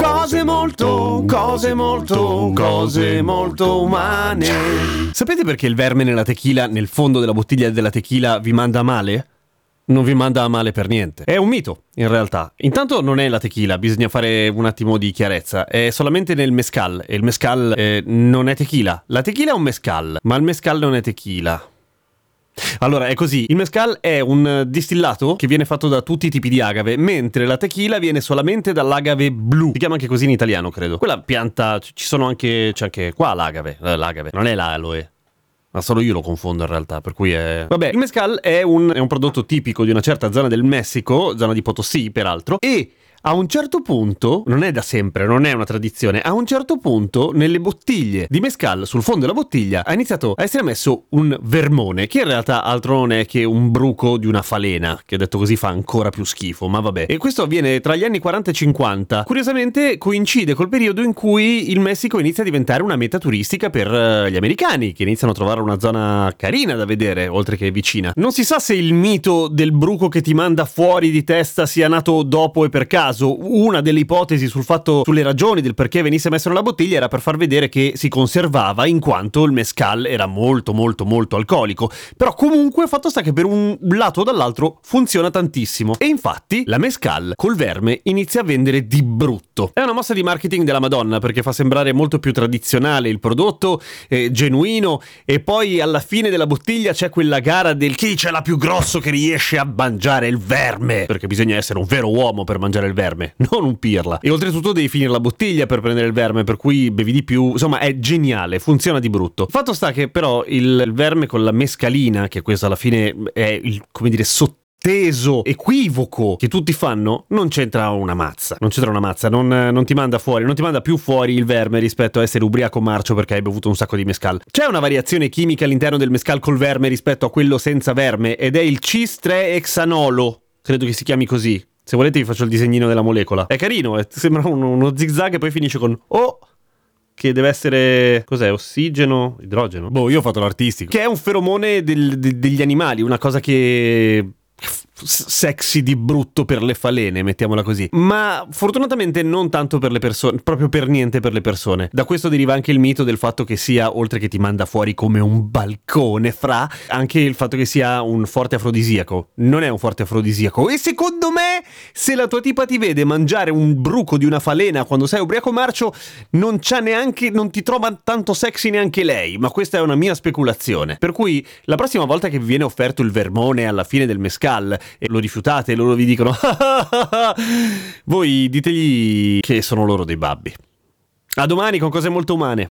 Cose molto, cose molto, cose molto umane. Sapete perché il verme nella tequila, nel fondo della bottiglia della tequila, vi manda male? Non vi manda male per niente. È un mito, in realtà. Intanto non è la tequila, bisogna fare un attimo di chiarezza. È solamente nel mescal, e il mescal eh, non è tequila. La tequila è un mescal, ma il mescal non è tequila. Allora, è così. Il mescal è un distillato che viene fatto da tutti i tipi di agave, mentre la tequila viene solamente dall'agave blu. Si chiama anche così in italiano, credo. Quella pianta, ci sono anche, c'è anche qua l'agave, eh, l'agave, non è l'aloe. Ma solo io lo confondo in realtà, per cui è... Vabbè, il mescal è un, è un prodotto tipico di una certa zona del Messico, zona di Potosí peraltro, e a un certo punto, non è da sempre, non è una tradizione, a un certo punto nelle bottiglie di mescal, sul fondo della bottiglia, ha iniziato a essere messo un vermone, che in realtà altro non è che un bruco di una falena, che detto così fa ancora più schifo, ma vabbè. E questo avviene tra gli anni 40 e 50. Curiosamente coincide col periodo in cui il Messico inizia a diventare una meta turistica per eh, gli americani, che iniziano a trovare una zona carina da vedere, oltre che vicina. Non si sa se il mito del bruco che ti manda fuori di testa sia nato dopo e per caso, una delle ipotesi sul fatto, sulle ragioni del perché venisse messo nella bottiglia era per far vedere che si conservava in quanto il mescal era molto molto molto alcolico. Però comunque fatto sta che per un lato o dall'altro funziona tantissimo. E infatti la mescal col verme inizia a vendere di brutto. È una mossa di marketing della Madonna perché fa sembrare molto più tradizionale il prodotto, eh, genuino e poi alla fine della bottiglia c'è quella gara del chi c'è la più grosso che riesce a mangiare il verme. Perché bisogna essere un vero uomo per mangiare il verme, non un pirla. E oltretutto devi finire la bottiglia per prendere il verme, per cui bevi di più. Insomma, è geniale, funziona di brutto. Fatto sta che però il, verme con la mescalina, che questo alla fine è il, come dire, sotteso equivoco che tutti fanno, non c'entra una mazza. Non c'entra una mazza, non, non, ti manda fuori, non ti manda più fuori il verme rispetto a essere ubriaco marcio perché hai bevuto un sacco di mescal. C'è una variazione chimica all'interno del mescal col verme rispetto a quello senza verme ed è il cis-3-exanolo. Credo che si chiami così. Se volete vi faccio il disegnino della molecola. È carino, è, sembra uno, uno zigzag e poi finisce con O che deve essere cos'è? Ossigeno, idrogeno. Boh, io ho fatto l'artistico. Che è un feromone del, de, degli animali, una cosa che sexy di brutto per le falene, mettiamola così. Ma fortunatamente non tanto per le persone, proprio per niente per le persone. Da questo deriva anche il mito del fatto che sia, oltre che ti manda fuori come un balcone fra, anche il fatto che sia un forte afrodisiaco. Non è un forte afrodisiaco. E secondo me, se la tua tipa ti vede mangiare un bruco di una falena quando sei ubriaco marcio, non c'ha neanche, non ti trova tanto sexy neanche lei. Ma questa è una mia speculazione. Per cui la prossima volta che vi viene offerto il vermone alla fine del mescal, e lo rifiutate e loro vi dicono voi ditegli che sono loro dei babbi. A domani con cose molto umane.